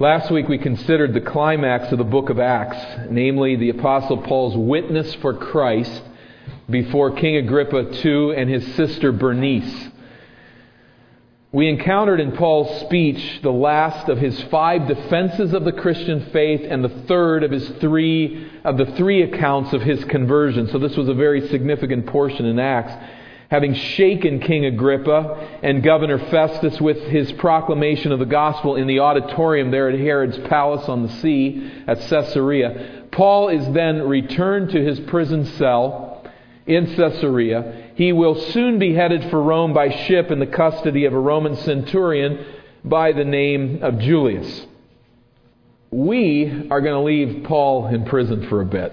Last week we considered the climax of the book of Acts, namely the Apostle Paul's witness for Christ before King Agrippa II and his sister Bernice. We encountered in Paul's speech the last of his five defenses of the Christian faith and the third of his three of the three accounts of his conversion. So this was a very significant portion in Acts having shaken King Agrippa and Governor Festus with his proclamation of the gospel in the auditorium there at Herod's palace on the sea at Caesarea, Paul is then returned to his prison cell in Caesarea. He will soon be headed for Rome by ship in the custody of a Roman centurion by the name of Julius. We are going to leave Paul in prison for a bit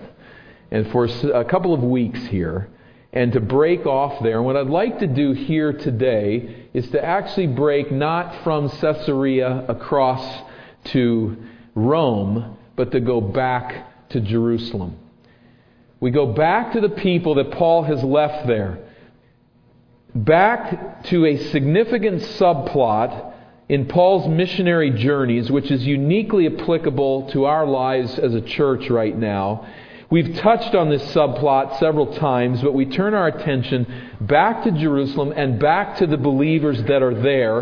and for a couple of weeks here and to break off there. And what I'd like to do here today is to actually break not from Caesarea across to Rome, but to go back to Jerusalem. We go back to the people that Paul has left there, back to a significant subplot in Paul's missionary journeys, which is uniquely applicable to our lives as a church right now We've touched on this subplot several times, but we turn our attention back to Jerusalem and back to the believers that are there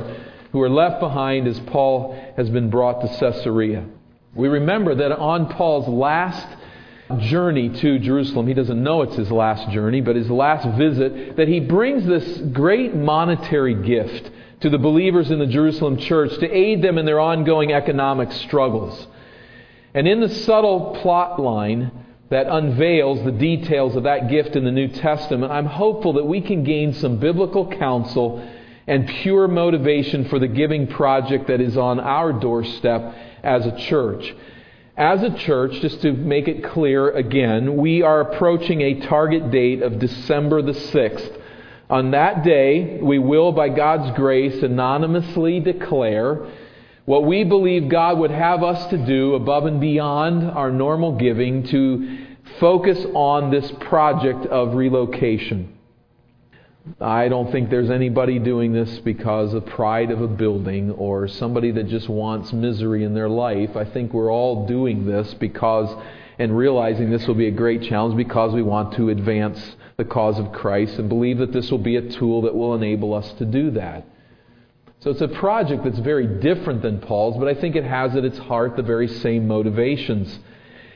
who are left behind as Paul has been brought to Caesarea. We remember that on Paul's last journey to Jerusalem, he doesn't know it's his last journey, but his last visit, that he brings this great monetary gift to the believers in the Jerusalem church to aid them in their ongoing economic struggles. And in the subtle plot line, that unveils the details of that gift in the New Testament, I'm hopeful that we can gain some biblical counsel and pure motivation for the giving project that is on our doorstep as a church. As a church, just to make it clear again, we are approaching a target date of December the 6th. On that day, we will, by God's grace, anonymously declare what we believe God would have us to do above and beyond our normal giving to focus on this project of relocation. I don't think there's anybody doing this because of pride of a building or somebody that just wants misery in their life. I think we're all doing this because and realizing this will be a great challenge because we want to advance the cause of Christ and believe that this will be a tool that will enable us to do that. So it's a project that's very different than Paul's, but I think it has at its heart the very same motivations.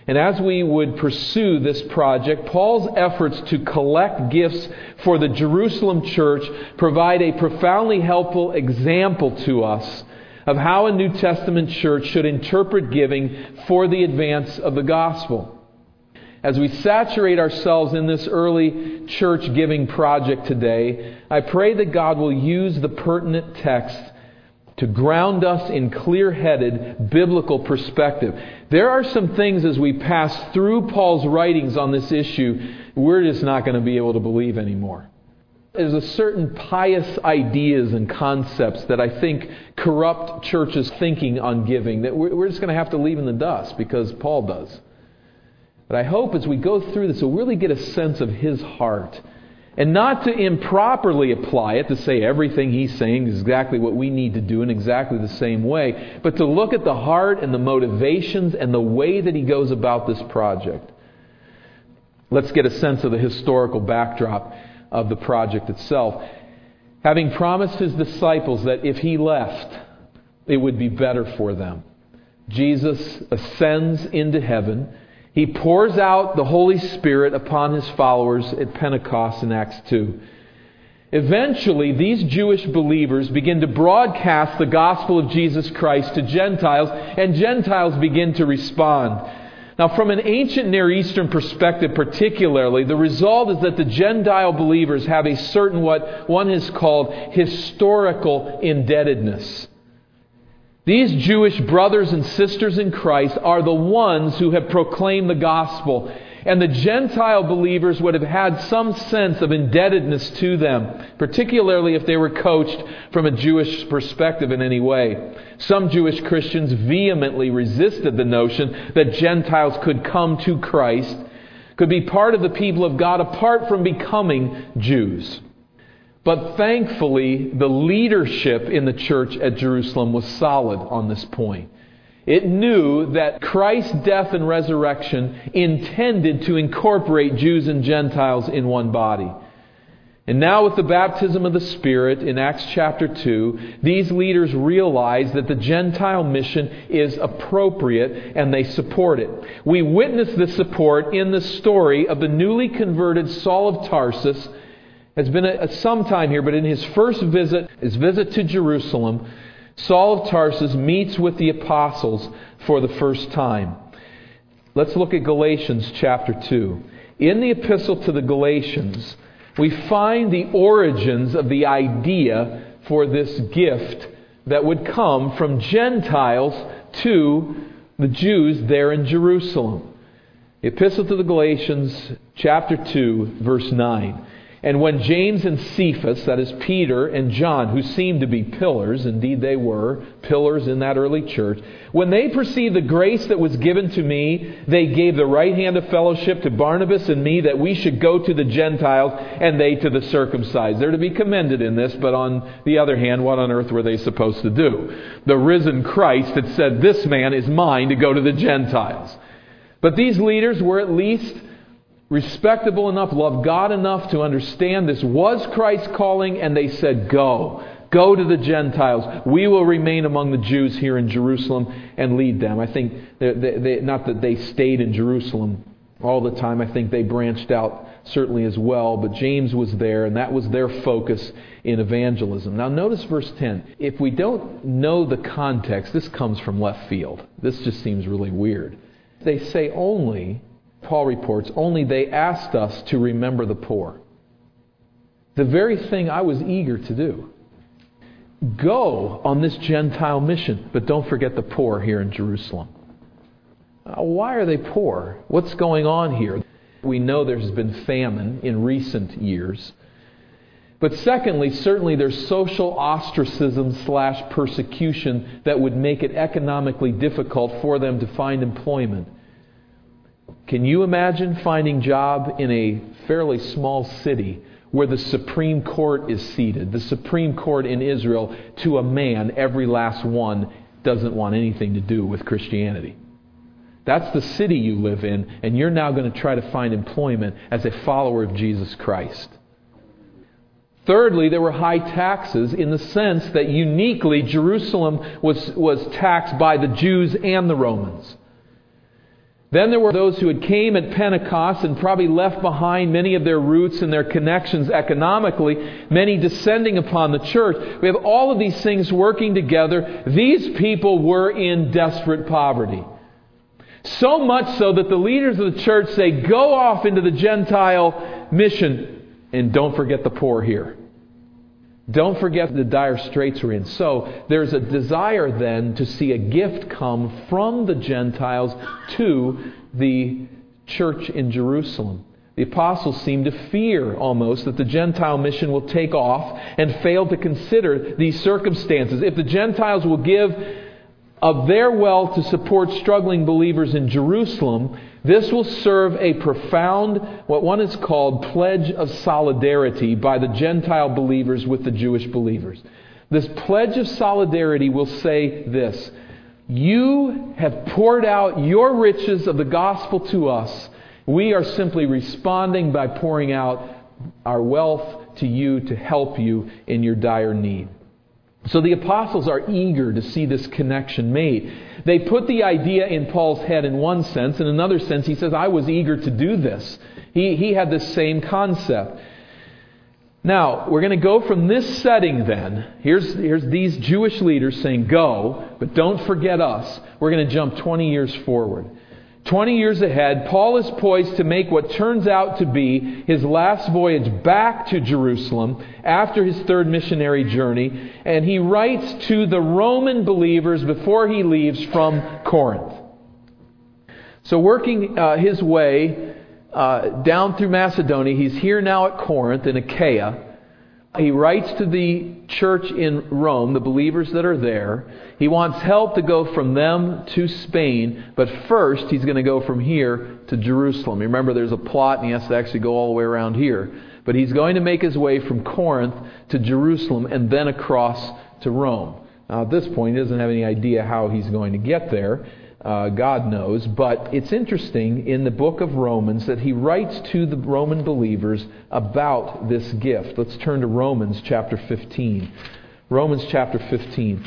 And as we would pursue this project, Paul's efforts to collect gifts for the Jerusalem church provide a profoundly helpful example to us of how a New Testament church should interpret giving for the advance of the gospel as we saturate ourselves in this early church giving project today, I pray that God will use the pertinent text to ground us in clear headed biblical perspective. There are some things as we pass through Paul's writings on this issue, we're just not going to be able to believe anymore. There's a certain pious ideas and concepts that I think corrupt churches' thinking on giving that we're just going to have to leave in the dust because Paul does. But I hope as we go through this, we'll really get a sense of his heart. And not to improperly apply it, to say everything he's saying is exactly what we need to do in exactly the same way, but to look at the heart and the motivations and the way that he goes about this project. Let's get a sense of the historical backdrop of the project itself. Having promised his disciples that if he left, it would be better for them, Jesus ascends into heaven. He pours out the Holy Spirit upon his followers at Pentecost in Acts 2. Eventually, these Jewish believers begin to broadcast the gospel of Jesus Christ to Gentiles, and Gentiles begin to respond. Now, from an ancient Near Eastern perspective, particularly, the result is that the Gentile believers have a certain what one has called historical indebtedness. These Jewish brothers and sisters in Christ are the ones who have proclaimed the gospel. And the Gentile believers would have had some sense of indebtedness to them, particularly if they were coached from a Jewish perspective in any way. Some Jewish Christians vehemently resisted the notion that Gentiles could come to Christ, could be part of the people of God apart from becoming Jews. But thankfully, the leadership in the church at Jerusalem was solid on this point. It knew that Christ's death and resurrection intended to incorporate Jews and Gentiles in one body. And now, with the baptism of the Spirit in Acts chapter 2, these leaders realize that the Gentile mission is appropriate and they support it. We witness this support in the story of the newly converted Saul of Tarsus. Has been a, a some time here, but in his first visit, his visit to Jerusalem, Saul of Tarsus meets with the apostles for the first time. Let's look at Galatians chapter 2. In the epistle to the Galatians, we find the origins of the idea for this gift that would come from Gentiles to the Jews there in Jerusalem. The Epistle to the Galatians, chapter 2, verse 9. And when James and Cephas, that is Peter and John, who seemed to be pillars, indeed they were, pillars in that early church, when they perceived the grace that was given to me, they gave the right hand of fellowship to Barnabas and me that we should go to the Gentiles and they to the circumcised. They're to be commended in this, but on the other hand, what on earth were they supposed to do? The risen Christ had said, This man is mine to go to the Gentiles. But these leaders were at least respectable enough, loved God enough to understand this was Christ's calling, and they said, Go. Go to the Gentiles. We will remain among the Jews here in Jerusalem and lead them. I think, they, they, not that they stayed in Jerusalem all the time, I think they branched out certainly as well, but James was there, and that was their focus in evangelism. Now, notice verse 10. If we don't know the context, this comes from left field. This just seems really weird. They say only Paul reports, only they asked us to remember the poor. The very thing I was eager to do. Go on this Gentile mission, but don't forget the poor here in Jerusalem. Uh, why are they poor? What's going on here? We know there's been famine in recent years. But secondly, certainly there's social ostracism slash persecution that would make it economically difficult for them to find employment. Can you imagine finding job in a fairly small city where the Supreme Court is seated? The Supreme Court in Israel, to a man, every last one doesn't want anything to do with Christianity. That's the city you live in, and you're now going to try to find employment as a follower of Jesus Christ. Thirdly, there were high taxes in the sense that uniquely Jerusalem was, was taxed by the Jews and the Romans. Then there were those who had came at Pentecost and probably left behind many of their roots and their connections economically, many descending upon the church. We have all of these things working together. These people were in desperate poverty. So much so that the leaders of the church say, go off into the Gentile mission and don't forget the poor here. Don't forget the dire straits we're in. So there's a desire then to see a gift come from the Gentiles to the church in Jerusalem. The apostles seem to fear almost that the Gentile mission will take off and fail to consider these circumstances. If the Gentiles will give of their wealth to support struggling believers in Jerusalem, this will serve a profound, what one is called, pledge of solidarity by the Gentile believers with the Jewish believers. This pledge of solidarity will say this You have poured out your riches of the gospel to us. We are simply responding by pouring out our wealth to you to help you in your dire need. So the apostles are eager to see this connection made. They put the idea in Paul's head in one sense. In another sense, he says, I was eager to do this. He, he had the same concept. Now, we're going to go from this setting then. Here's, here's these Jewish leaders saying, Go, but don't forget us. We're going to jump 20 years forward. 20 years ahead, Paul is poised to make what turns out to be his last voyage back to Jerusalem after his third missionary journey, and he writes to the Roman believers before he leaves from Corinth. So, working uh, his way uh, down through Macedonia, he's here now at Corinth in Achaia. He writes to the church in Rome, the believers that are there. He wants help to go from them to Spain, but first he's going to go from here to Jerusalem. Remember, there's a plot, and he has to actually go all the way around here. But he's going to make his way from Corinth to Jerusalem and then across to Rome. Now, at this point, he doesn't have any idea how he's going to get there. Uh, God knows. But it's interesting in the book of Romans that he writes to the Roman believers about this gift. Let's turn to Romans chapter 15. Romans chapter 15.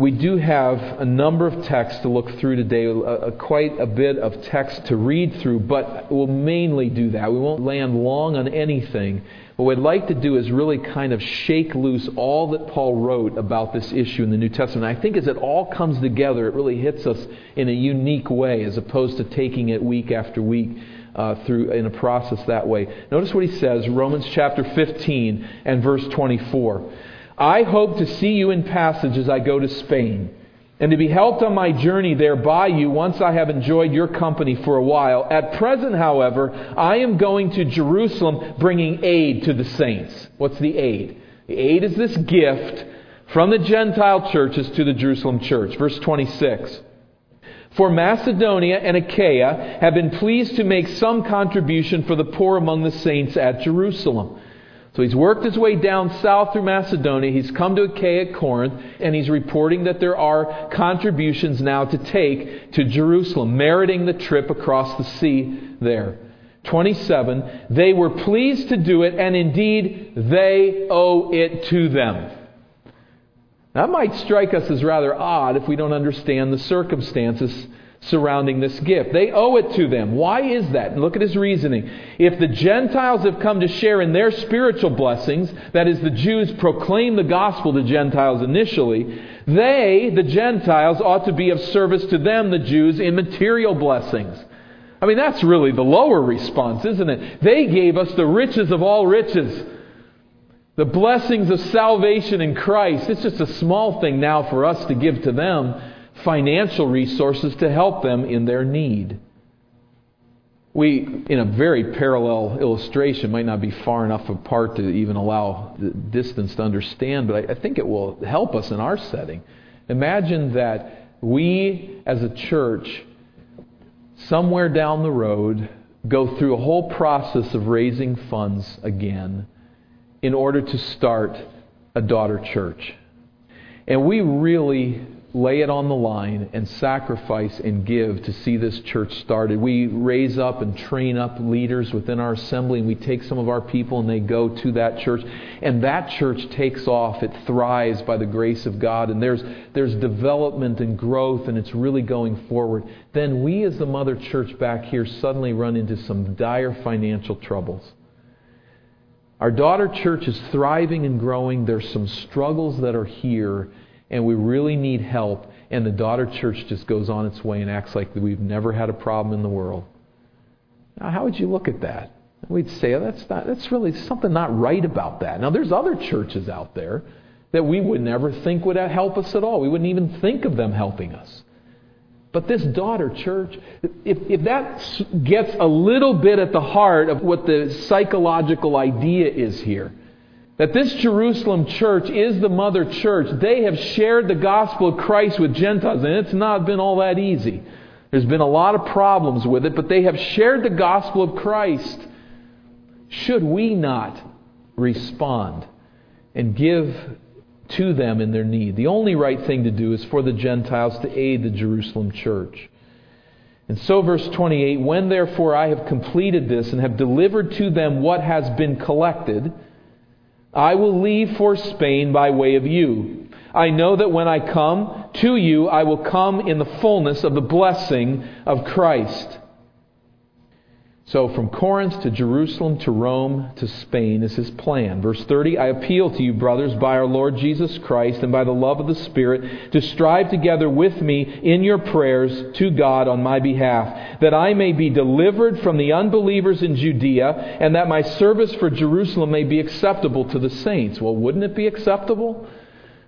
We do have a number of texts to look through today, a, a, quite a bit of text to read through, but we'll mainly do that. We won't land long on anything. What we'd like to do is really kind of shake loose all that Paul wrote about this issue in the New Testament. I think as it all comes together, it really hits us in a unique way as opposed to taking it week after week. Uh, through in a process that way. Notice what he says, Romans chapter 15 and verse 24. I hope to see you in passage as I go to Spain, and to be helped on my journey there by you once I have enjoyed your company for a while. At present, however, I am going to Jerusalem bringing aid to the saints. What's the aid? The aid is this gift from the Gentile churches to the Jerusalem church. Verse 26. For Macedonia and Achaia have been pleased to make some contribution for the poor among the saints at Jerusalem. So he's worked his way down south through Macedonia. He's come to Achaia Corinth, and he's reporting that there are contributions now to take to Jerusalem, meriting the trip across the sea there. 27. They were pleased to do it, and indeed they owe it to them. That might strike us as rather odd if we don't understand the circumstances surrounding this gift. They owe it to them. Why is that? And look at his reasoning. If the Gentiles have come to share in their spiritual blessings, that is, the Jews proclaim the gospel to Gentiles initially, they, the Gentiles, ought to be of service to them, the Jews, in material blessings. I mean, that's really the lower response, isn't it? They gave us the riches of all riches. The blessings of salvation in Christ. It's just a small thing now for us to give to them financial resources to help them in their need. We, in a very parallel illustration, might not be far enough apart to even allow distance to understand, but I, I think it will help us in our setting. Imagine that we, as a church, somewhere down the road, go through a whole process of raising funds again in order to start a daughter church. And we really lay it on the line and sacrifice and give to see this church started. We raise up and train up leaders within our assembly, and we take some of our people and they go to that church. And that church takes off. It thrives by the grace of God, and there's, there's development and growth, and it's really going forward. Then we, as the mother church back here, suddenly run into some dire financial troubles. Our daughter church is thriving and growing. There's some struggles that are here and we really need help, and the daughter church just goes on its way and acts like we've never had a problem in the world. Now, how would you look at that? We'd say oh, that's not, that's really something not right about that. Now, there's other churches out there that we would never think would help us at all. We wouldn't even think of them helping us. But this daughter church, if, if that gets a little bit at the heart of what the psychological idea is here, that this Jerusalem church is the mother church. They have shared the gospel of Christ with Gentiles, and it's not been all that easy. There's been a lot of problems with it, but they have shared the gospel of Christ. Should we not respond and give to them in their need? The only right thing to do is for the Gentiles to aid the Jerusalem church. And so, verse 28 When therefore I have completed this and have delivered to them what has been collected, I will leave for Spain by way of you. I know that when I come to you, I will come in the fullness of the blessing of Christ. So from Corinth to Jerusalem to Rome to Spain is his plan. Verse 30 I appeal to you, brothers, by our Lord Jesus Christ and by the love of the Spirit, to strive together with me in your prayers to God on my behalf, that I may be delivered from the unbelievers in Judea, and that my service for Jerusalem may be acceptable to the saints. Well, wouldn't it be acceptable?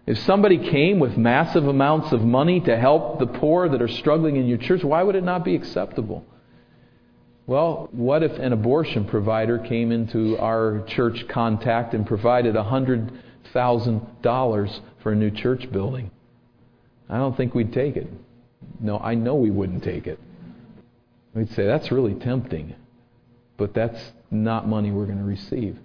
If somebody came with massive amounts of money to help the poor that are struggling in your church, why would it not be acceptable? Well, what if an abortion provider came into our church contact and provided $100,000 for a new church building? I don't think we'd take it. No, I know we wouldn't take it. We'd say, that's really tempting, but that's not money we're going to receive.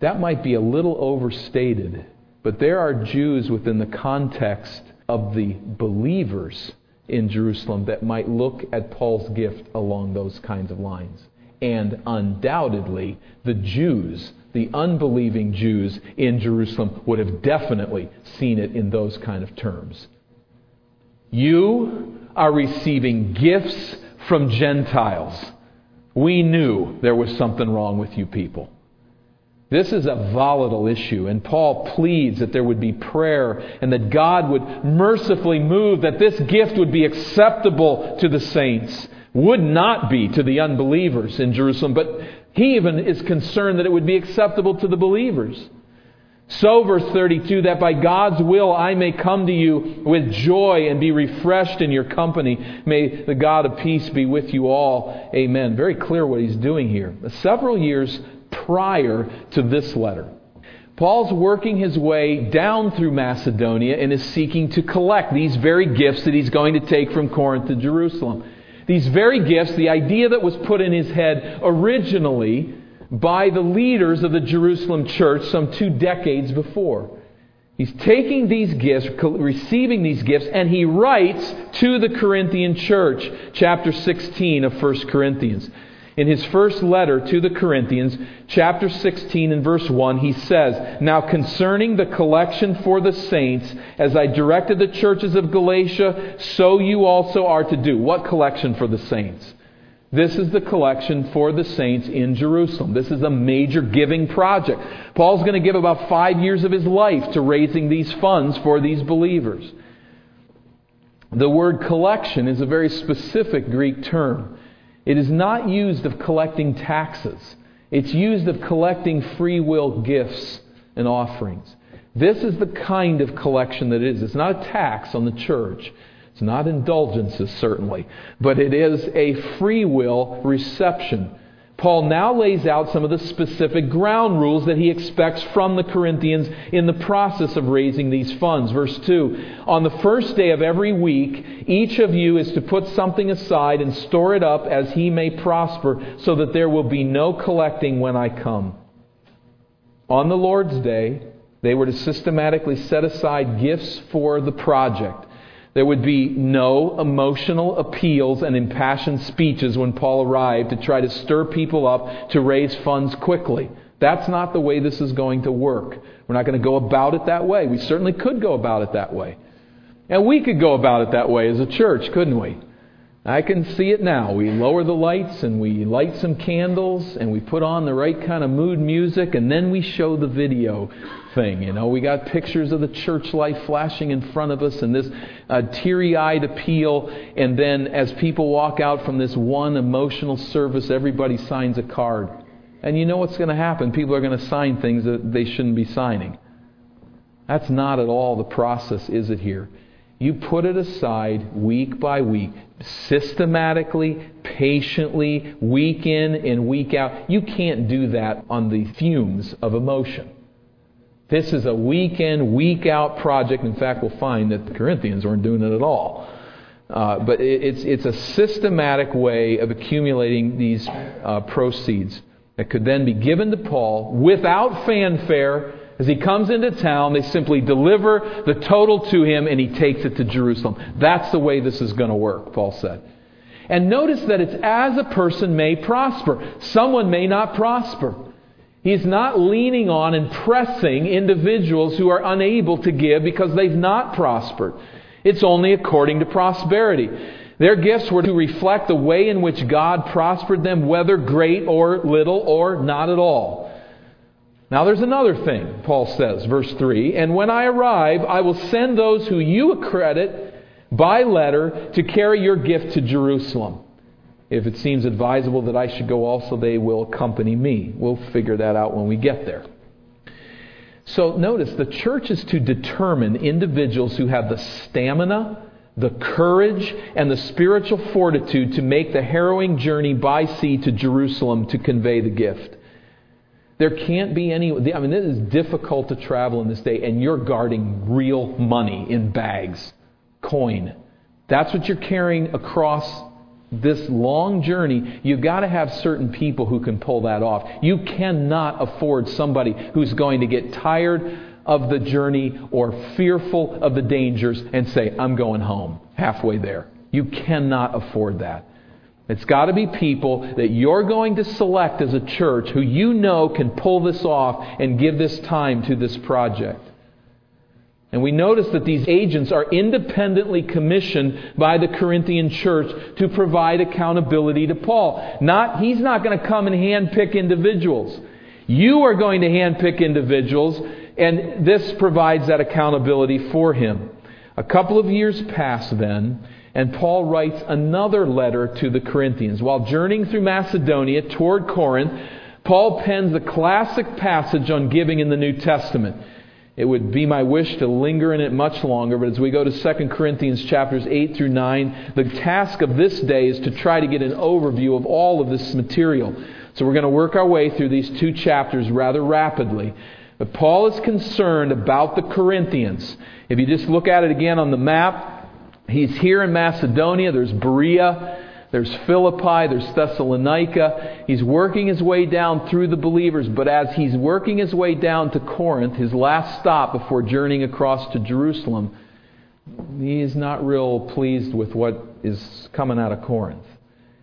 That might be a little overstated But there are Jews within the context of the believers in Jerusalem that might look at Paul's gift along those kinds of lines. And undoubtedly, the Jews, the unbelieving Jews in Jerusalem, would have definitely seen it in those kind of terms. You are receiving gifts from Gentiles. We knew there was something wrong with you people. This is a volatile issue, and Paul pleads that there would be prayer and that God would mercifully move, that this gift would be acceptable to the saints, would not be to the unbelievers in Jerusalem, but he even is concerned that it would be acceptable to the believers. So, verse 32, that by God's will I may come to you with joy and be refreshed in your company. May the God of peace be with you all. Amen. Very clear what he's doing here. Several years prior to this letter. Paul's working his way down through Macedonia and is seeking to collect these very gifts that he's going to take from Corinth to Jerusalem. These very gifts, the idea that was put in his head originally by the leaders of the Jerusalem church some two decades before. He's taking these gifts, receiving these gifts, and he writes to the Corinthian church, chapter 16 of 1 Corinthians. In his first letter to the Corinthians, chapter 16 and verse 1, he says, Now concerning the collection for the saints, as I directed the churches of Galatia, so you also are to do. What collection for the saints? This is the collection for the saints in Jerusalem. This is a major giving project. Paul's going to give about five years of his life to raising these funds for these believers. The word collection is a very specific Greek term. It is not used of collecting taxes. It's used of collecting free will gifts and offerings. This is the kind of collection that it is. It's not a tax on the church. It's not indulgences, certainly, but it is a free will reception Paul now lays out some of the specific ground rules that he expects from the Corinthians in the process of raising these funds. Verse 2 On the first day of every week, each of you is to put something aside and store it up as he may prosper, so that there will be no collecting when I come. On the Lord's day, they were to systematically set aside gifts for the project. There would be no emotional appeals and impassioned speeches when Paul arrived to try to stir people up to raise funds quickly. That's not the way this is going to work. We're not going to go about it that way. We certainly could go about it that way. And we could go about it that way as a church, couldn't we? I can see it now. We lower the lights and we light some candles and we put on the right kind of mood music and then we show the video thing. You know, we got pictures of the church life flashing in front of us and this uh, teary eyed appeal. And then as people walk out from this one emotional service, everybody signs a card. And you know what's going to happen? People are going to sign things that they shouldn't be signing. That's not at all the process, is it here? You put it aside week by week, systematically, patiently, week in and week out. You can't do that on the fumes of emotion. This is a week in, week out project. In fact, we'll find that the Corinthians weren't doing it at all. Uh, but it's, it's a systematic way of accumulating these uh, proceeds that could then be given to Paul without fanfare as he comes into town, they simply deliver the total to him and he takes it to Jerusalem. That's the way this is going to work, Paul said. And notice that it's as a person may prosper. Someone may not prosper. He's not leaning on and pressing individuals who are unable to give because they've not prospered. It's only according to prosperity. Their gifts were to reflect the way in which God prospered them, whether great or little or not at all. Now there's another thing, Paul says, verse 3 And when I arrive, I will send those who you accredit by letter to carry your gift to Jerusalem. If it seems advisable that I should go also, they will accompany me. We'll figure that out when we get there. So notice the church is to determine individuals who have the stamina, the courage, and the spiritual fortitude to make the harrowing journey by sea to Jerusalem to convey the gift. There can't be any. I mean, it is difficult to travel in this day, and you're guarding real money in bags, coin. That's what you're carrying across this long journey. You've got to have certain people who can pull that off. You cannot afford somebody who's going to get tired of the journey or fearful of the dangers and say, I'm going home halfway there. You cannot afford that. It's got to be people that you're going to select as a church who you know can pull this off and give this time to this project. And we notice that these agents are independently commissioned by the Corinthian church to provide accountability to Paul. Not, he's not going to come and handpick individuals. You are going to handpick individuals, and this provides that accountability for him. A couple of years pass then, and Paul writes another letter to the Corinthians. While journeying through Macedonia toward Corinth, Paul pens the classic passage on giving in the New Testament. It would be my wish to linger in it much longer, but as we go to 2 Corinthians chapters 8 through 9, the task of this day is to try to get an overview of all of this material. So we're going to work our way through these two chapters rather rapidly. But Paul is concerned about the Corinthians. If you just look at it again on the map, He's here in Macedonia. There's Berea. There's Philippi. There's Thessalonica. He's working his way down through the believers. But as he's working his way down to Corinth, his last stop before journeying across to Jerusalem, he is not real pleased with what is coming out of Corinth.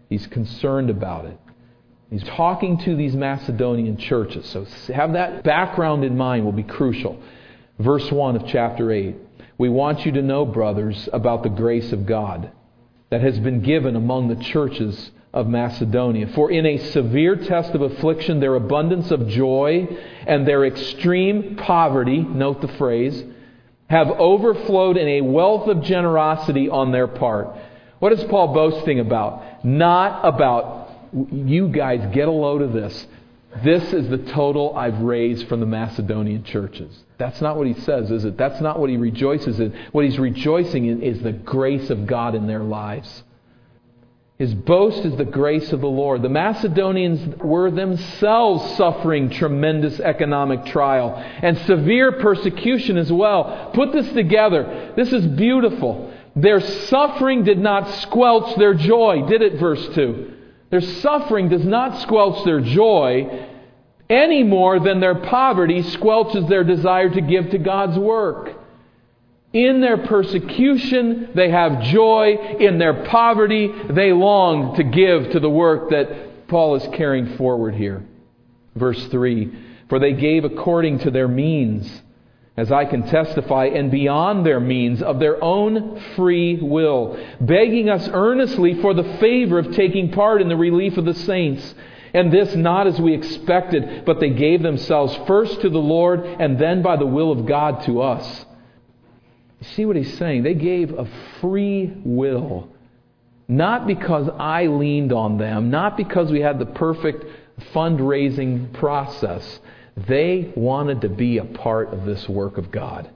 He's concerned about it. He's talking to these Macedonian churches. So have that background in mind will be crucial. Verse 1 of chapter 8. We want you to know, brothers, about the grace of God that has been given among the churches of Macedonia. For in a severe test of affliction, their abundance of joy and their extreme poverty, note the phrase, have overflowed in a wealth of generosity on their part. What is Paul boasting about? Not about, you guys get a load of this. This is the total I've raised from the Macedonian churches. That's not what he says, is it? That's not what he rejoices in. What he's rejoicing in is the grace of God in their lives. His boast is the grace of the Lord. The Macedonians were themselves suffering tremendous economic trial and severe persecution as well. Put this together. This is beautiful. Their suffering did not squelch their joy, did it? Verse 2. Their suffering does not squelch their joy any more than their poverty squelches their desire to give to God's work. In their persecution, they have joy. In their poverty, they long to give to the work that Paul is carrying forward here. Verse 3 For they gave according to their means as I can testify, and beyond their means of their own free will, begging us earnestly for the favor of taking part in the relief of the saints. And this not as we expected, but they gave themselves first to the Lord and then by the will of God to us. You see what he's saying? They gave a free will. Not because I leaned on them, not because we had the perfect fundraising process, they wanted to be a part of this work of God.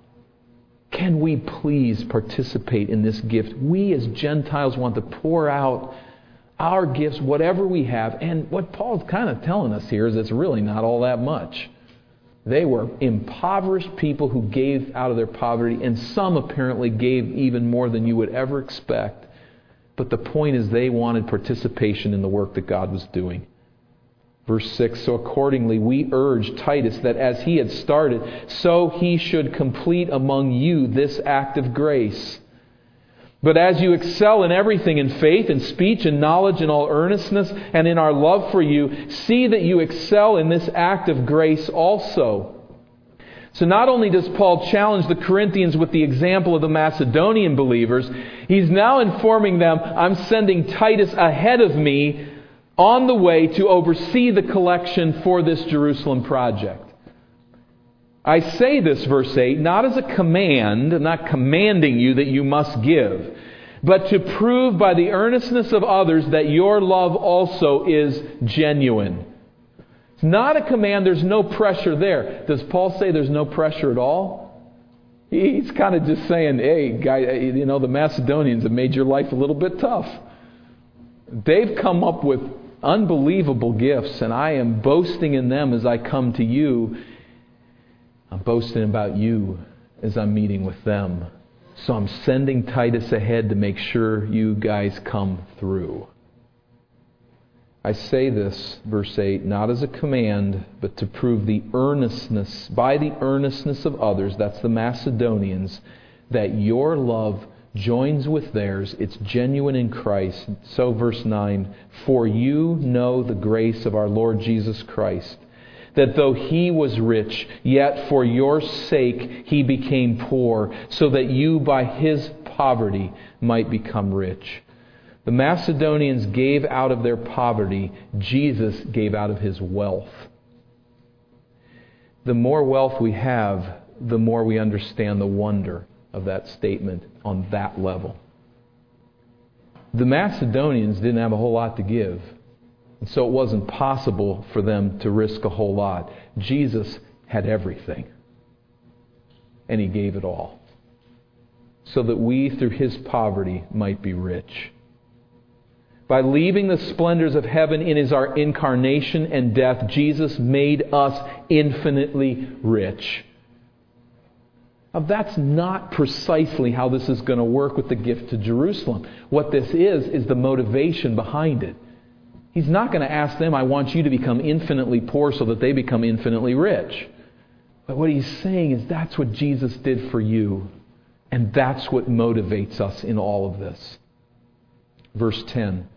Can we please participate in this gift? We as Gentiles want to pour out our gifts, whatever we have. And what Paul's kind of telling us here is it's really not all that much. They were impoverished people who gave out of their poverty, and some apparently gave even more than you would ever expect. But the point is, they wanted participation in the work that God was doing. Verse 6 So accordingly, we urge Titus that as he had started, so he should complete among you this act of grace. But as you excel in everything in faith and speech and knowledge and all earnestness and in our love for you, see that you excel in this act of grace also. So not only does Paul challenge the Corinthians with the example of the Macedonian believers, he's now informing them, I'm sending Titus ahead of me on the way to oversee the collection for this Jerusalem project. I say this, verse 8, not as a command, not commanding you that you must give, but to prove by the earnestness of others that your love also is genuine. It's not a command, there's no pressure there. Does Paul say there's no pressure at all? He's kind of just saying, hey, guy, you know, the Macedonians have made your life a little bit tough. They've come up with unbelievable gifts, and I am boasting in them as I come to you. I'm boasting about you as I'm meeting with them. So I'm sending Titus ahead to make sure you guys come through. I say this, verse 8, not as a command, but to prove the earnestness, by the earnestness of others, that's the Macedonians, that your love joins with theirs. It's genuine in Christ. So, verse 9, for you know the grace of our Lord Jesus Christ, that though he was rich, yet for your sake he became poor, so that you by his poverty might become rich. The Macedonians gave out of their poverty, Jesus gave out of his wealth. The more wealth we have, the more we understand the wonder of that statement on that level. The Macedonians didn't have a whole lot to give, and so it wasn't possible for them to risk a whole lot. Jesus had everything, and he gave it all, so that we, through his poverty, might be rich. By leaving the splendors of heaven in his our incarnation and death, Jesus made us infinitely rich. Now, that's not precisely how this is going to work with the gift to Jerusalem. What this is, is the motivation behind it. He's not going to ask them, I want you to become infinitely poor so that they become infinitely rich. But what he's saying is that's what Jesus did for you. And that's what motivates us in all of this. Verse 10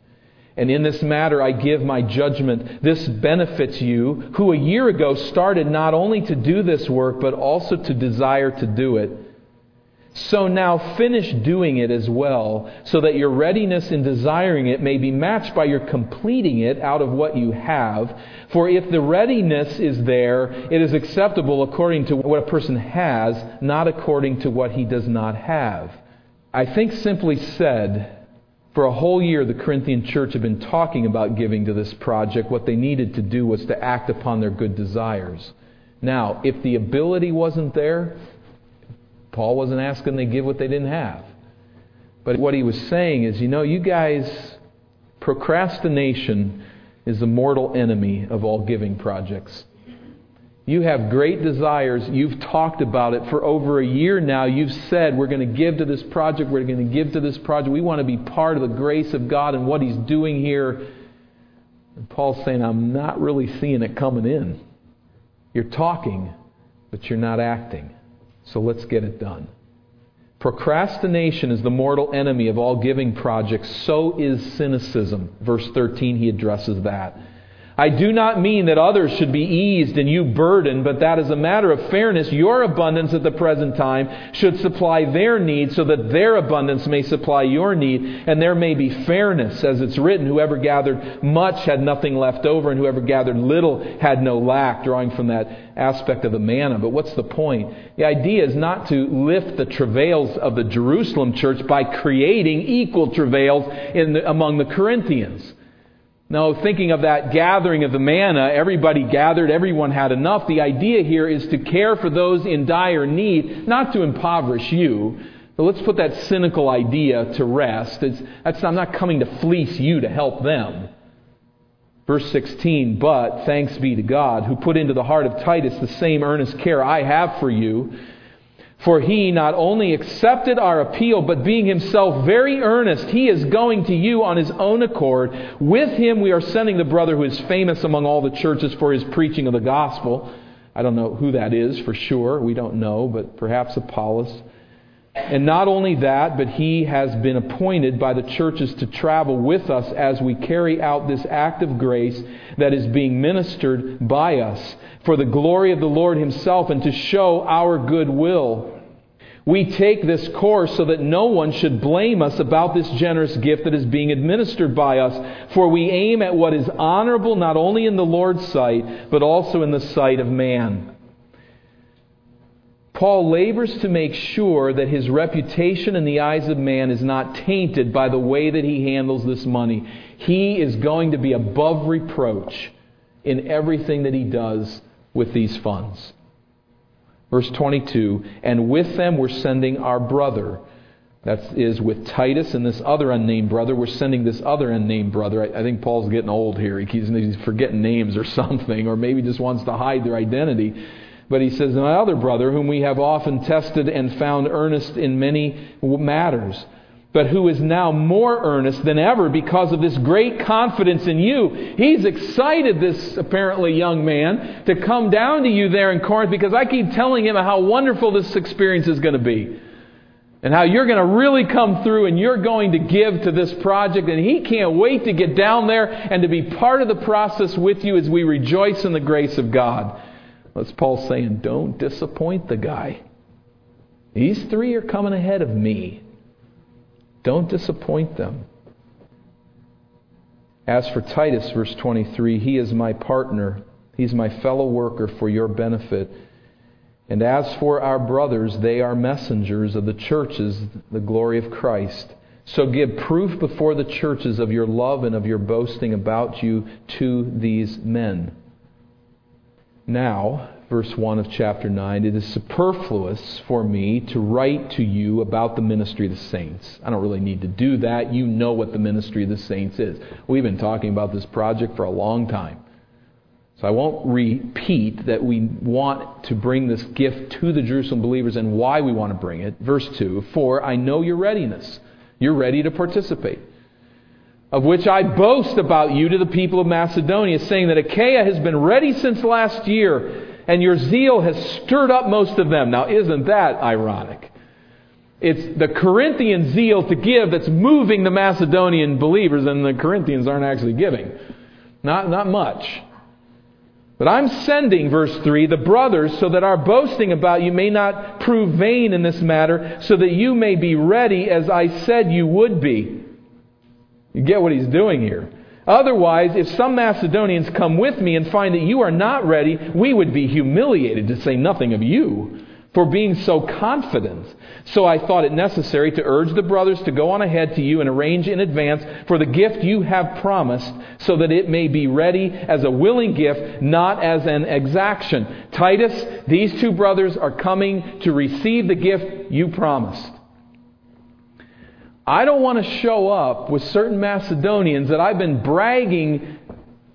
and in this matter I give my judgment. This benefits you, who a year ago started not only to do this work, but also to desire to do it. So now finish doing it as well, so that your readiness in desiring it may be matched by your completing it out of what you have. For if the readiness is there, it is acceptable according to what a person has, not according to what he does not have. I think simply said, for a whole year, the Corinthian church had been talking about giving to this project. What they needed to do was to act upon their good desires. Now, if the ability wasn't there, Paul wasn't asking they give what they didn't have. But what he was saying is, you know, you guys, procrastination is the mortal enemy of all giving projects. You have great desires. You've talked about it for over a year now. You've said, We're going to give to this project. We're going to give to this project. We want to be part of the grace of God and what He's doing here. And Paul's saying, I'm not really seeing it coming in. You're talking, but you're not acting. So let's get it done. Procrastination is the mortal enemy of all giving projects. So is cynicism. Verse 13, he addresses that. I do not mean that others should be eased and you burdened, but that as a matter of fairness, your abundance at the present time should supply their need so that their abundance may supply your need, and there may be fairness, as it's written, whoever gathered much had nothing left over, and whoever gathered little had no lack, drawing from that aspect of the manna. But what's the point? The idea is not to lift the travails of the Jerusalem church by creating equal travails the, among the Corinthians. No, thinking of that gathering of the manna, everybody gathered, everyone had enough. The idea here is to care for those in dire need, not to impoverish you. But let's put that cynical idea to rest. I'm not coming to fleece you to help them. Verse 16, but thanks be to God, who put into the heart of Titus the same earnest care I have for you for he not only accepted our appeal, but being himself very earnest, he is going to you on his own accord. With him we are sending the brother who is famous among all the churches for his preaching of the gospel. I don't know who that is for sure. We don't know, but perhaps Apollos. And not only that, but he has been appointed by the churches to travel with us as we carry out this act of grace that is being ministered by us for the glory of the Lord Himself and to show our goodwill. We take this course so that no one should blame us about this generous gift that is being administered by us, for we aim at what is honorable not only in the Lord's sight, but also in the sight of man. Paul labors to make sure that his reputation in the eyes of man is not tainted by the way that he handles this money. He is going to be above reproach in everything that he does with these funds. Verse 22 And with them we're sending our brother. That is with Titus and this other unnamed brother. We're sending this other unnamed brother. I, I think Paul's getting old here. He's, he's forgetting names or something, or maybe just wants to hide their identity. But he says, My other brother, whom we have often tested and found earnest in many matters but who is now more earnest than ever because of this great confidence in you. He's excited, this apparently young man, to come down to you there in Corinth because I keep telling him how wonderful this experience is going to be. And how you're going to really come through and you're going to give to this project. And he can't wait to get down there and to be part of the process with you as we rejoice in the grace of God. That's Paul saying, don't disappoint the guy. These three are coming ahead of me. Don't disappoint them. As for Titus, verse 23, he is my partner, he's my fellow worker for your benefit. And as for our brothers, they are messengers of the churches, the glory of Christ. So give proof before the churches of your love and of your boasting about you to these men. Now, verse 1 of chapter 9, it is superfluous for me to write to you about the ministry of the saints. I don't really need to do that. You know what the ministry of the saints is. We've been talking about this project for a long time. So I won't repeat that we want to bring this gift to the Jerusalem believers and why we want to bring it. Verse 2 For I know your readiness. You're ready to participate. Of which I boast about you to the people of Macedonia, saying that Achaia has been ready since last year and your zeal has stirred up most of them. Now, isn't that ironic? It's the Corinthian zeal to give that's moving the Macedonian believers, and the Corinthians aren't actually giving. Not, not much. But I'm sending, verse 3, the brothers, so that our boasting about you may not prove vain in this matter, so that you may be ready as I said you would be. You get what he's doing here. Otherwise, if some Macedonians come with me and find that you are not ready, we would be humiliated, to say nothing of you, for being so confident. So I thought it necessary to urge the brothers to go on ahead to you and arrange in advance for the gift you have promised, so that it may be ready as a willing gift, not as an exaction. Titus, these two brothers are coming to receive the gift you promised. I don't want to show up with certain Macedonians that I've been bragging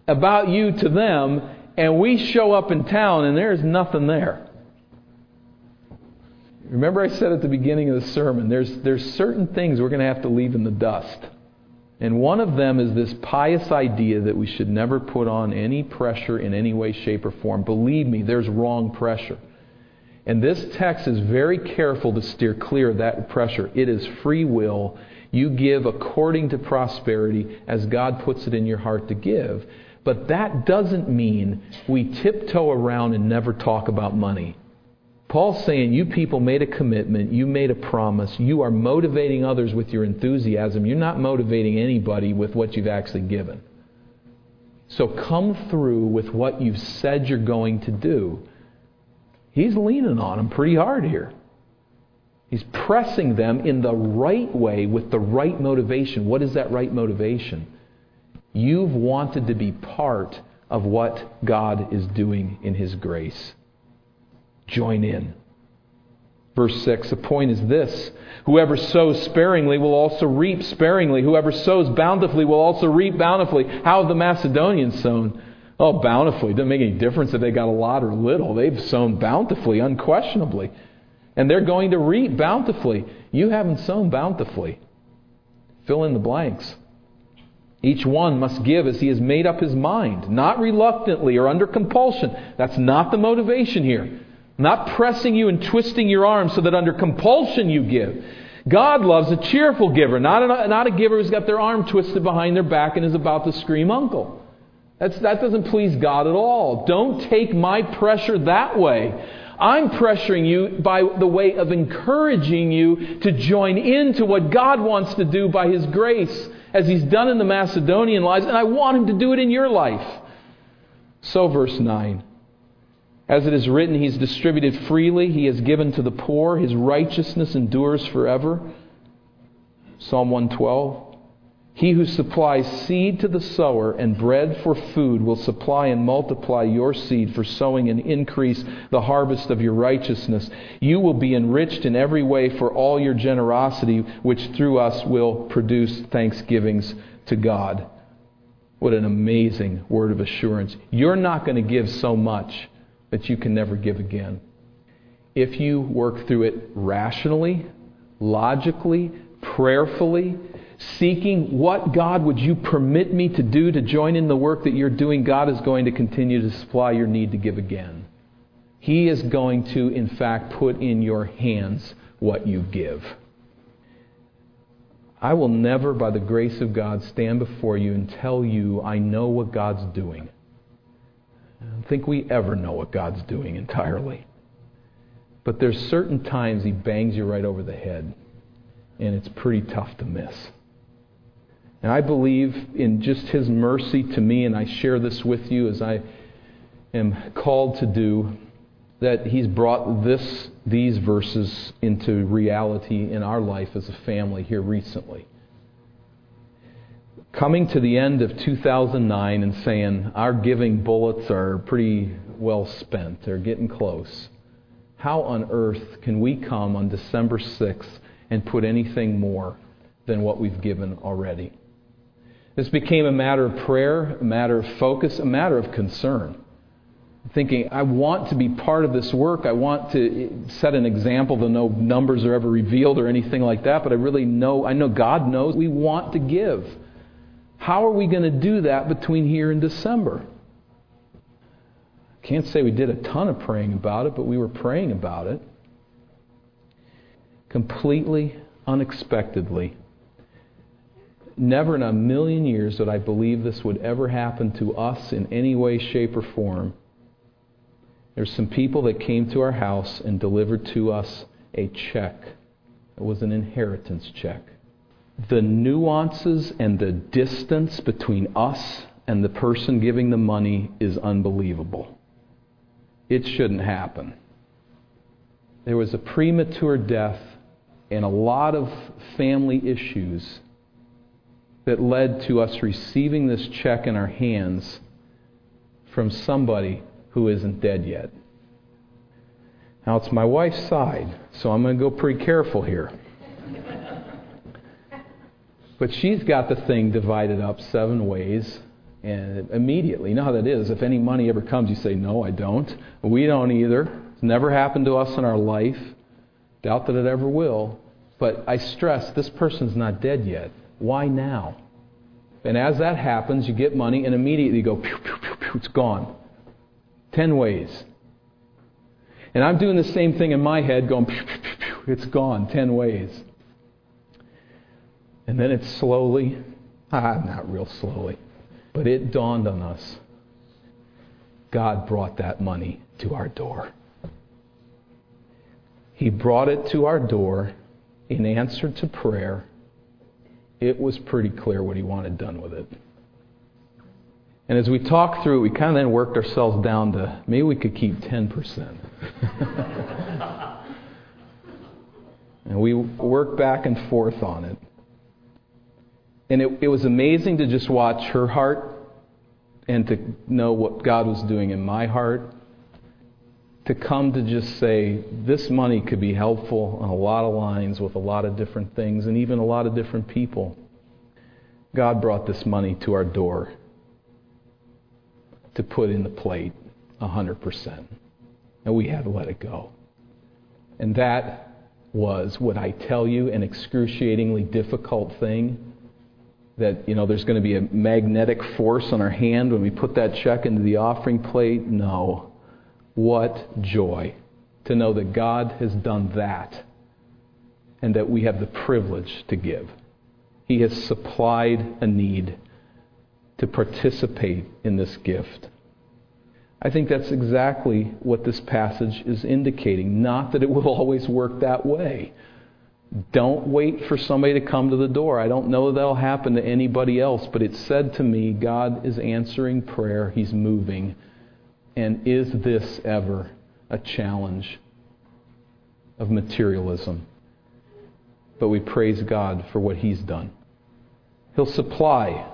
about you to them, and we show up in town and there's nothing there. Remember, I said at the beginning of the sermon, there's, there's certain things we're going to have to leave in the dust. And one of them is this pious idea that we should never put on any pressure in any way, shape, or form. Believe me, there's wrong pressure. And this text is very careful to steer clear of that pressure. It is free will. You give according to prosperity as God puts it in your heart to give. But that doesn't mean we tiptoe around and never talk about money. Paul's saying, You people made a commitment, you made a promise, you are motivating others with your enthusiasm. You're not motivating anybody with what you've actually given. So come through with what you've said you're going to do he's leaning on them pretty hard here. He's pressing them in the right way with the right motivation. What is that right motivation? You've wanted to be part of what God is doing in His grace. Join in. Verse 6, the point is this Whoever sows sparingly will also reap sparingly. Whoever sows bountifully will also reap bountifully. How have the Macedonians sown? Oh, bountifully. It doesn't make any difference if they got a lot or little. They've sown bountifully, unquestionably. And they're going to reap bountifully. You haven't sown bountifully. Fill in the blanks. Each one must give as he has made up his mind, not reluctantly or under compulsion. That's not the motivation here. Not pressing you and twisting your arm so that under compulsion you give. God loves a cheerful giver, not a, not a giver who's got their arm twisted behind their back and is about to scream uncle. That's, that doesn't please God at all. Don't take my pressure that way. I'm pressuring you by the way of encouraging you to join into what God wants to do by His grace, as He's done in the Macedonian lives, and I want Him to do it in your life. So, verse 9. As it is written, He's distributed freely, He has given to the poor, His righteousness endures forever. Psalm 112. He who supplies seed to the sower and bread for food will supply and multiply your seed for sowing and increase the harvest of your righteousness. You will be enriched in every way for all your generosity, which through us will produce thanksgivings to God. What an amazing word of assurance. You're not going to give so much that you can never give again. If you work through it rationally, logically, prayerfully, seeking what God would you permit me to do to join in the work that you're doing, God is going to continue to supply your need to give again. He is going to, in fact, put in your hands what you give. I will never, by the grace of God, stand before you and tell you I know what God's doing. I don't think we ever know what God's doing entirely. But there's certain times He bangs you right over the head, and it's pretty tough to miss. And I believe in just His mercy to me, and I share this with you as I am called to do, that He's brought this, these verses into reality in our life as a family here recently. Coming to the end of 2009 and saying, our giving bullets are pretty well spent, they're getting close. How on earth can we come on December 6th and put anything more than what we've given already? This became a matter of prayer, a matter of focus, a matter of concern. Thinking, I want to be part of this work. I want to set an example, though no numbers are ever revealed or anything like that, but I really know, I know God knows we want to give. How are we going to do that between here and December? Can't say we did a ton of praying about it, but we were praying about it. Completely unexpectedly. Never in a million years did I believe this would ever happen to us in any way, shape, or form. There's some people that came to our house and delivered to us a check. It was an inheritance check. The nuances and the distance between us and the person giving the money is unbelievable it shouldn't happen. There was a premature death and a lot of family issues that led to us receiving this check in our hands from somebody who isn't dead yet. Now, it's my wife's side, so I'm going to go pretty careful here. but she's got the thing divided up seven ways and immediately, you know how that is. If any money ever comes, you say, No, I don't. We don't either. It's never happened to us in our life. Doubt that it ever will. But I stress this person's not dead yet. Why now? And as that happens, you get money and immediately you go, pew, pew, pew, pew, it's gone. Ten ways. And I'm doing the same thing in my head, going, pew, pew, pew, pew, it's gone, ten ways. And then it's slowly, ah, not real slowly, but it dawned on us God brought that money to our door. He brought it to our door in answer to prayer. It was pretty clear what he wanted done with it. And as we talked through it, we kind of then worked ourselves down to maybe we could keep 10%. and we worked back and forth on it. And it, it was amazing to just watch her heart and to know what God was doing in my heart. To come to just say, this money could be helpful on a lot of lines with a lot of different things and even a lot of different people. God brought this money to our door to put in the plate 100%. And we had to let it go. And that was, what I tell you, an excruciatingly difficult thing that you know there's going to be a magnetic force on our hand when we put that check into the offering plate no what joy to know that god has done that and that we have the privilege to give he has supplied a need to participate in this gift I think that's exactly what this passage is indicating. Not that it will always work that way. Don't wait for somebody to come to the door. I don't know that'll happen to anybody else, but it said to me, God is answering prayer. He's moving. And is this ever a challenge of materialism? But we praise God for what He's done. He'll supply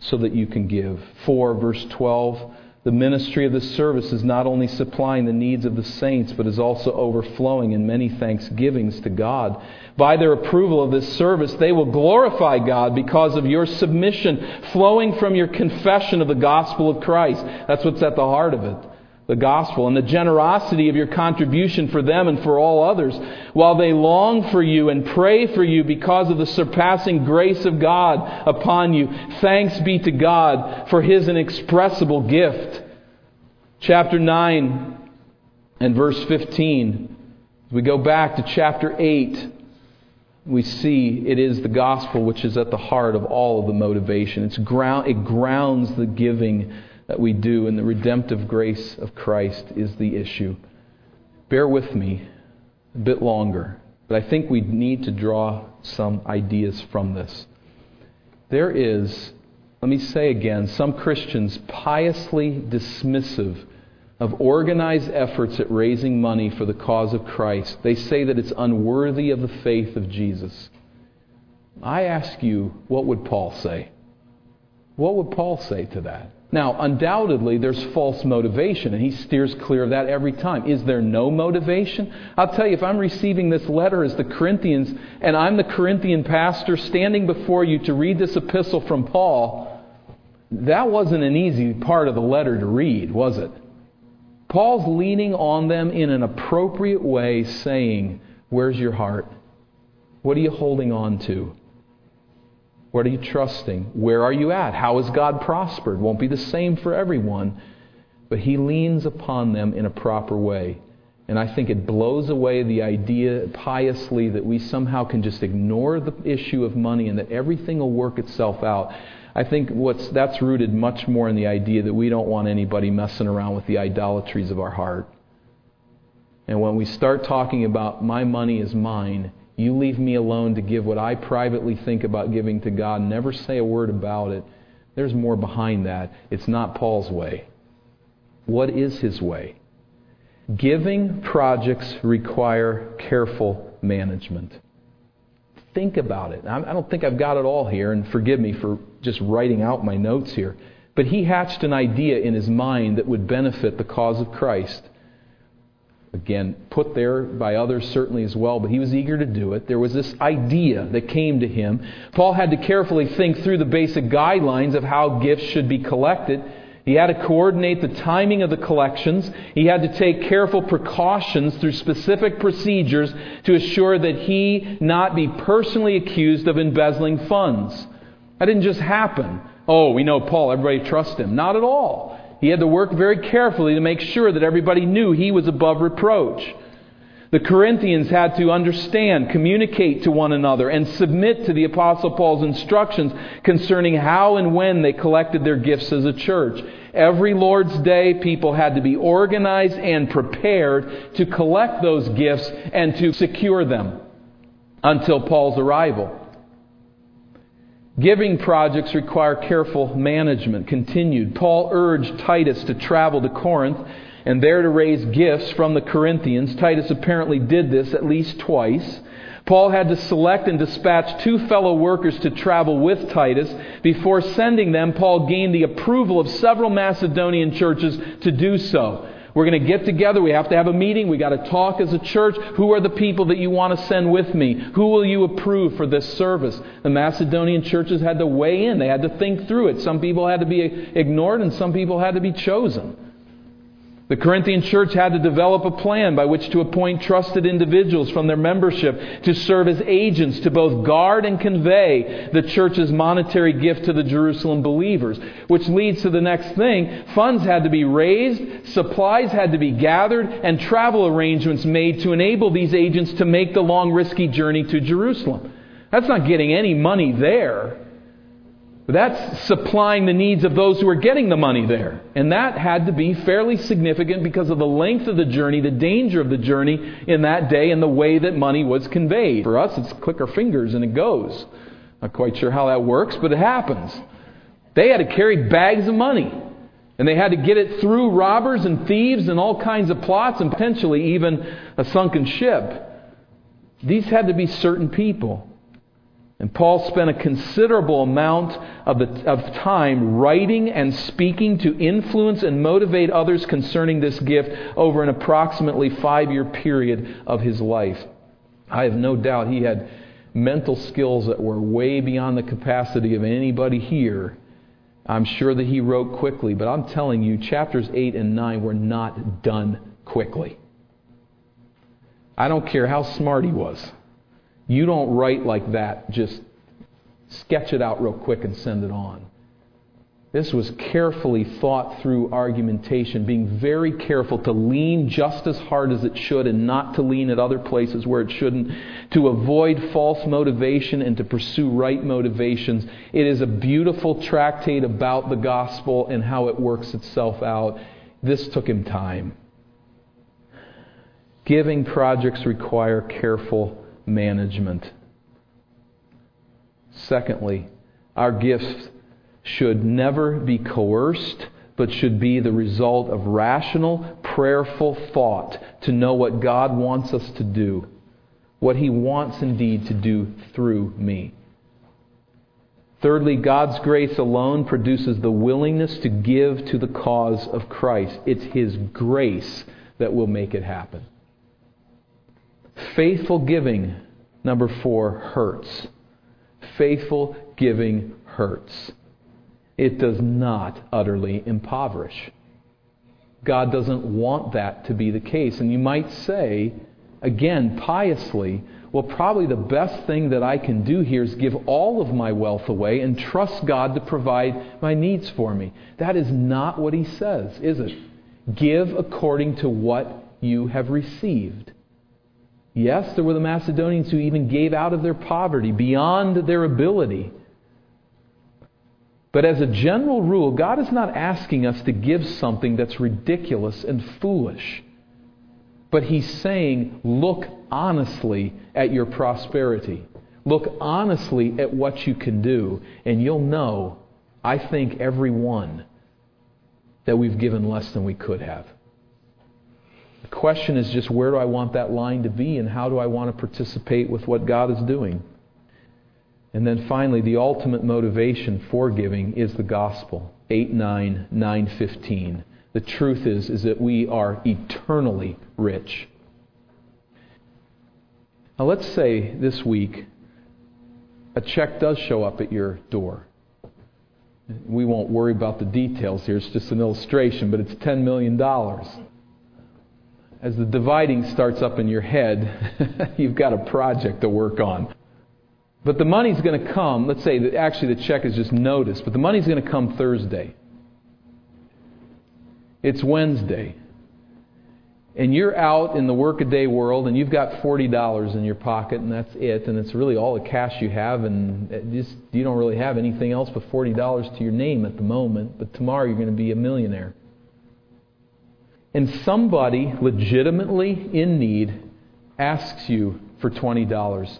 so that you can give. 4 verse 12 the ministry of this service is not only supplying the needs of the saints, but is also overflowing in many thanksgivings to God. By their approval of this service, they will glorify God because of your submission flowing from your confession of the gospel of Christ. That's what's at the heart of it. The gospel and the generosity of your contribution for them and for all others, while they long for you and pray for you because of the surpassing grace of God upon you. Thanks be to God for his inexpressible gift. Chapter 9 and verse 15. As we go back to chapter 8, we see it is the gospel which is at the heart of all of the motivation. It's ground, it grounds the giving that we do, and the redemptive grace of Christ is the issue. Bear with me a bit longer, but I think we need to draw some ideas from this. There is, let me say again, some Christians piously dismissive of organized efforts at raising money for the cause of Christ. They say that it's unworthy of the faith of Jesus. I ask you, what would Paul say? What would Paul say to that? Now, undoubtedly, there's false motivation, and he steers clear of that every time. Is there no motivation? I'll tell you, if I'm receiving this letter as the Corinthians, and I'm the Corinthian pastor standing before you to read this epistle from Paul, that wasn't an easy part of the letter to read, was it? Paul's leaning on them in an appropriate way, saying, Where's your heart? What are you holding on to? What are you trusting? Where are you at? How has God prospered? Won't be the same for everyone, but he leans upon them in a proper way. And I think it blows away the idea piously that we somehow can just ignore the issue of money and that everything will work itself out. I think what's, that's rooted much more in the idea that we don't want anybody messing around with the idolatries of our heart. And when we start talking about my money is mine, you leave me alone to give what I privately think about giving to God, never say a word about it. There's more behind that. It's not Paul's way. What is his way? Giving projects require careful management. Think about it. I don't think I've got it all here, and forgive me for just writing out my notes here. But he hatched an idea in his mind that would benefit the cause of Christ. Again, put there by others certainly as well, but he was eager to do it. There was this idea that came to him. Paul had to carefully think through the basic guidelines of how gifts should be collected. He had to coordinate the timing of the collections. He had to take careful precautions through specific procedures to assure that he not be personally accused of embezzling funds. That didn't just happen. Oh, we know Paul, everybody trusts him. Not at all. He had to work very carefully to make sure that everybody knew he was above reproach. The Corinthians had to understand, communicate to one another, and submit to the Apostle Paul's instructions concerning how and when they collected their gifts as a church. Every Lord's Day, people had to be organized and prepared to collect those gifts and to secure them until Paul's arrival. Giving projects require careful management. Continued. Paul urged Titus to travel to Corinth and there to raise gifts from the Corinthians. Titus apparently did this at least twice. Paul had to select and dispatch two fellow workers to travel with Titus. Before sending them, Paul gained the approval of several Macedonian churches to do so. We're going to get together. We have to have a meeting. We got to talk as a church. Who are the people that you want to send with me? Who will you approve for this service? The Macedonian churches had to weigh in. They had to think through it. Some people had to be ignored and some people had to be chosen. The Corinthian church had to develop a plan by which to appoint trusted individuals from their membership to serve as agents to both guard and convey the church's monetary gift to the Jerusalem believers. Which leads to the next thing. Funds had to be raised, supplies had to be gathered, and travel arrangements made to enable these agents to make the long, risky journey to Jerusalem. That's not getting any money there. That's supplying the needs of those who are getting the money there. And that had to be fairly significant because of the length of the journey, the danger of the journey in that day, and the way that money was conveyed. For us, it's click our fingers and it goes. Not quite sure how that works, but it happens. They had to carry bags of money. And they had to get it through robbers and thieves and all kinds of plots and potentially even a sunken ship. These had to be certain people. And Paul spent a considerable amount of, the, of time writing and speaking to influence and motivate others concerning this gift over an approximately five year period of his life. I have no doubt he had mental skills that were way beyond the capacity of anybody here. I'm sure that he wrote quickly, but I'm telling you, chapters 8 and 9 were not done quickly. I don't care how smart he was. You don't write like that, just sketch it out real quick and send it on. This was carefully thought through argumentation, being very careful to lean just as hard as it should and not to lean at other places where it shouldn't, to avoid false motivation and to pursue right motivations. It is a beautiful tractate about the gospel and how it works itself out. This took him time. Giving projects require careful management. Secondly, our gifts should never be coerced, but should be the result of rational, prayerful thought to know what God wants us to do, what He wants indeed to do through me. Thirdly, God's grace alone produces the willingness to give to the cause of Christ. It's His grace that will make it happen. Faithful giving, number four, hurts. Faithful giving hurts it does not utterly impoverish. God doesn't want that to be the case. And you might say, again, piously, well, probably the best thing that I can do here is give all of my wealth away and trust God to provide my needs for me. That is not what he says, is it? Give according to what you have received. Yes, there were the Macedonians who even gave out of their poverty beyond their ability. But as a general rule, God is not asking us to give something that's ridiculous and foolish. But He's saying, look honestly at your prosperity. Look honestly at what you can do, and you'll know, I think, every one that we've given less than we could have. The question is just where do I want that line to be, and how do I want to participate with what God is doing? And then finally, the ultimate motivation for giving is the gospel. 8 9, 9 15. The truth is, is that we are eternally rich. Now, let's say this week a check does show up at your door. We won't worry about the details here, it's just an illustration, but it's $10 million. As the dividing starts up in your head, you've got a project to work on. But the money's going to come. Let's say that actually the check is just noticed, but the money's going to come Thursday. It's Wednesday. And you're out in the workaday world and you've got $40 in your pocket and that's it. And it's really all the cash you have. And just, you don't really have anything else but $40 to your name at the moment. But tomorrow you're going to be a millionaire. And somebody legitimately in need asks you for $20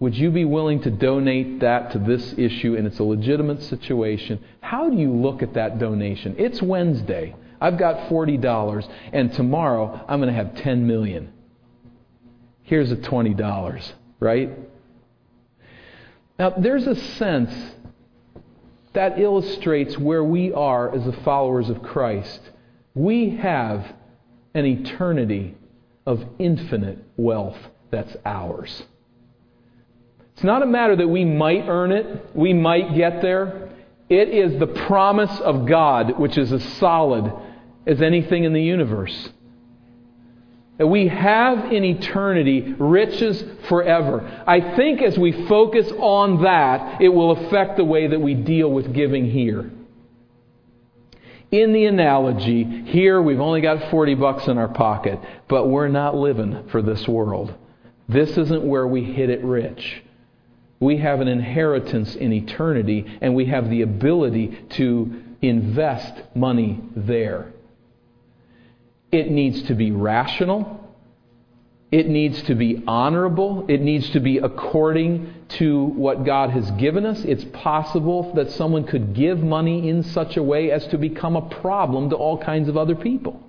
would you be willing to donate that to this issue and it's a legitimate situation? How do you look at that donation? It's Wednesday. I've got $40 and tomorrow I'm going to have 10 million. Here's a $20, right? Now there's a sense that illustrates where we are as the followers of Christ. We have an eternity of infinite wealth that's ours. It's not a matter that we might earn it, we might get there. It is the promise of God which is as solid as anything in the universe. That we have in eternity riches forever. I think as we focus on that, it will affect the way that we deal with giving here. In the analogy, here we've only got 40 bucks in our pocket, but we're not living for this world. This isn't where we hit it rich. We have an inheritance in eternity, and we have the ability to invest money there. It needs to be rational. It needs to be honorable. It needs to be according to what God has given us. It's possible that someone could give money in such a way as to become a problem to all kinds of other people.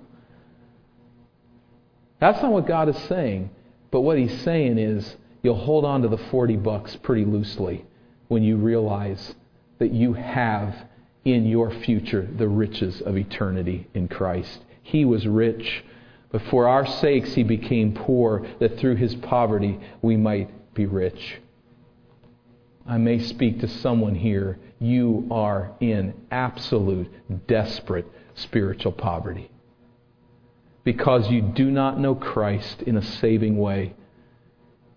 That's not what God is saying. But what He's saying is you'll hold on to the 40 bucks pretty loosely when you realize that you have in your future the riches of eternity in Christ. He was rich, but for our sakes he became poor, that through his poverty we might be rich. I may speak to someone here. You are in absolute, desperate spiritual poverty because you do not know Christ in a saving way.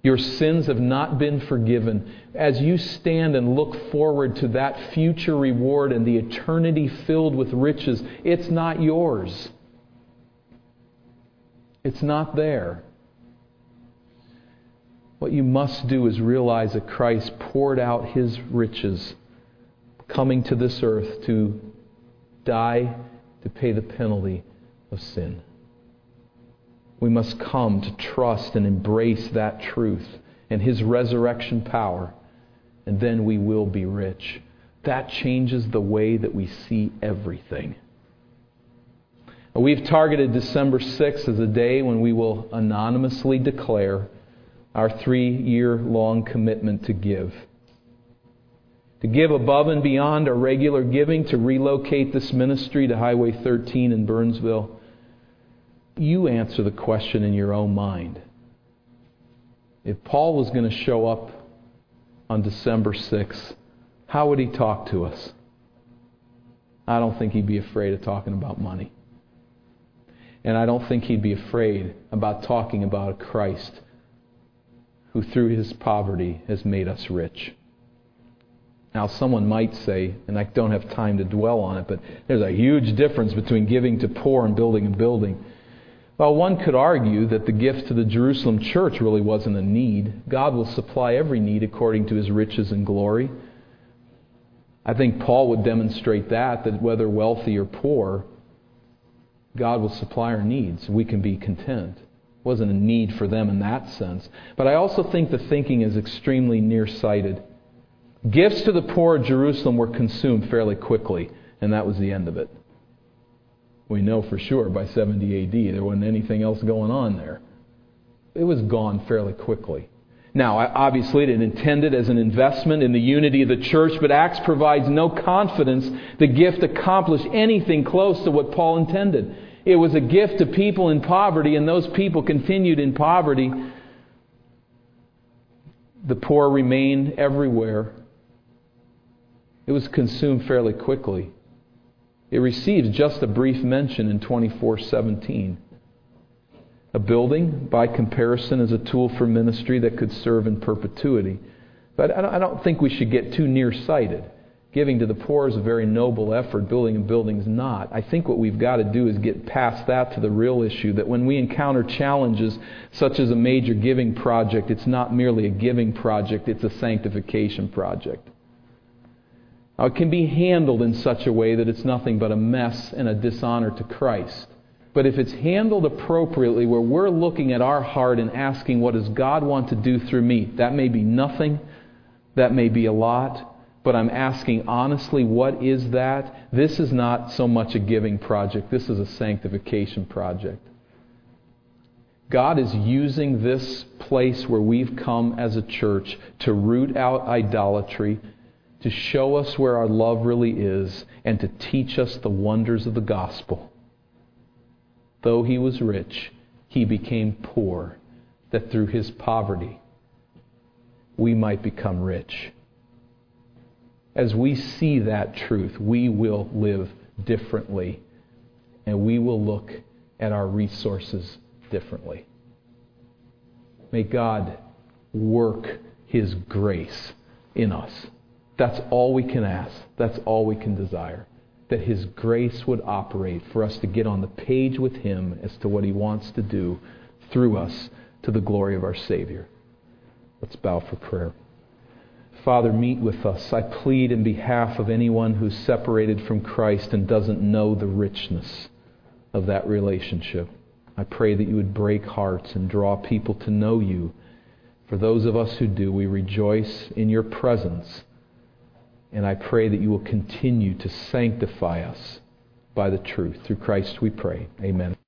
Your sins have not been forgiven. As you stand and look forward to that future reward and the eternity filled with riches, it's not yours. It's not there. What you must do is realize that Christ poured out his riches coming to this earth to die to pay the penalty of sin. We must come to trust and embrace that truth and his resurrection power, and then we will be rich. That changes the way that we see everything. We've targeted December 6th as a day when we will anonymously declare our three year long commitment to give. To give above and beyond our regular giving, to relocate this ministry to Highway 13 in Burnsville. You answer the question in your own mind. If Paul was going to show up on December 6th, how would he talk to us? I don't think he'd be afraid of talking about money. And I don't think he'd be afraid about talking about a Christ who through his poverty has made us rich. Now, someone might say, and I don't have time to dwell on it, but there's a huge difference between giving to poor and building a building. Well, one could argue that the gift to the Jerusalem church really wasn't a need. God will supply every need according to his riches and glory. I think Paul would demonstrate that, that whether wealthy or poor, God will supply our needs. We can be content wasn't a need for them in that sense. But I also think the thinking is extremely nearsighted. Gifts to the poor of Jerusalem were consumed fairly quickly, and that was the end of it. We know for sure by 70 AD there wasn't anything else going on there. It was gone fairly quickly. Now, obviously, it intended as an investment in the unity of the church, but Acts provides no confidence the gift accomplished anything close to what Paul intended. It was a gift to people in poverty, and those people continued in poverty. The poor remained everywhere. It was consumed fairly quickly. It receives just a brief mention in 2417. A building, by comparison, is a tool for ministry that could serve in perpetuity. But I don't think we should get too nearsighted. Giving to the poor is a very noble effort. Building a building is not. I think what we've got to do is get past that to the real issue that when we encounter challenges such as a major giving project, it's not merely a giving project, it's a sanctification project. Now, it can be handled in such a way that it's nothing but a mess and a dishonor to Christ. But if it's handled appropriately, where we're looking at our heart and asking, what does God want to do through me? That may be nothing, that may be a lot but I'm asking honestly, what is that? This is not so much a giving project, this is a sanctification project. God is using this place where we've come as a church to root out idolatry, to show us where our love really is, and to teach us the wonders of the gospel. Though he was rich, he became poor, that through his poverty we might become rich as we see that truth, we will live differently and we will look at our resources differently. May God work His grace in us. That's all we can ask. That's all we can desire. That His grace would operate for us to get on the page with Him as to what He wants to do through us to the glory of our Savior. Let's bow for prayer. Father, meet with us. I plead in behalf of anyone who's separated from Christ and doesn't know the richness of that relationship. I pray that you would break hearts and draw people to know you. For those of us who do, we rejoice in your presence. And I pray that you will continue to sanctify us by the truth. Through Christ we pray. Amen.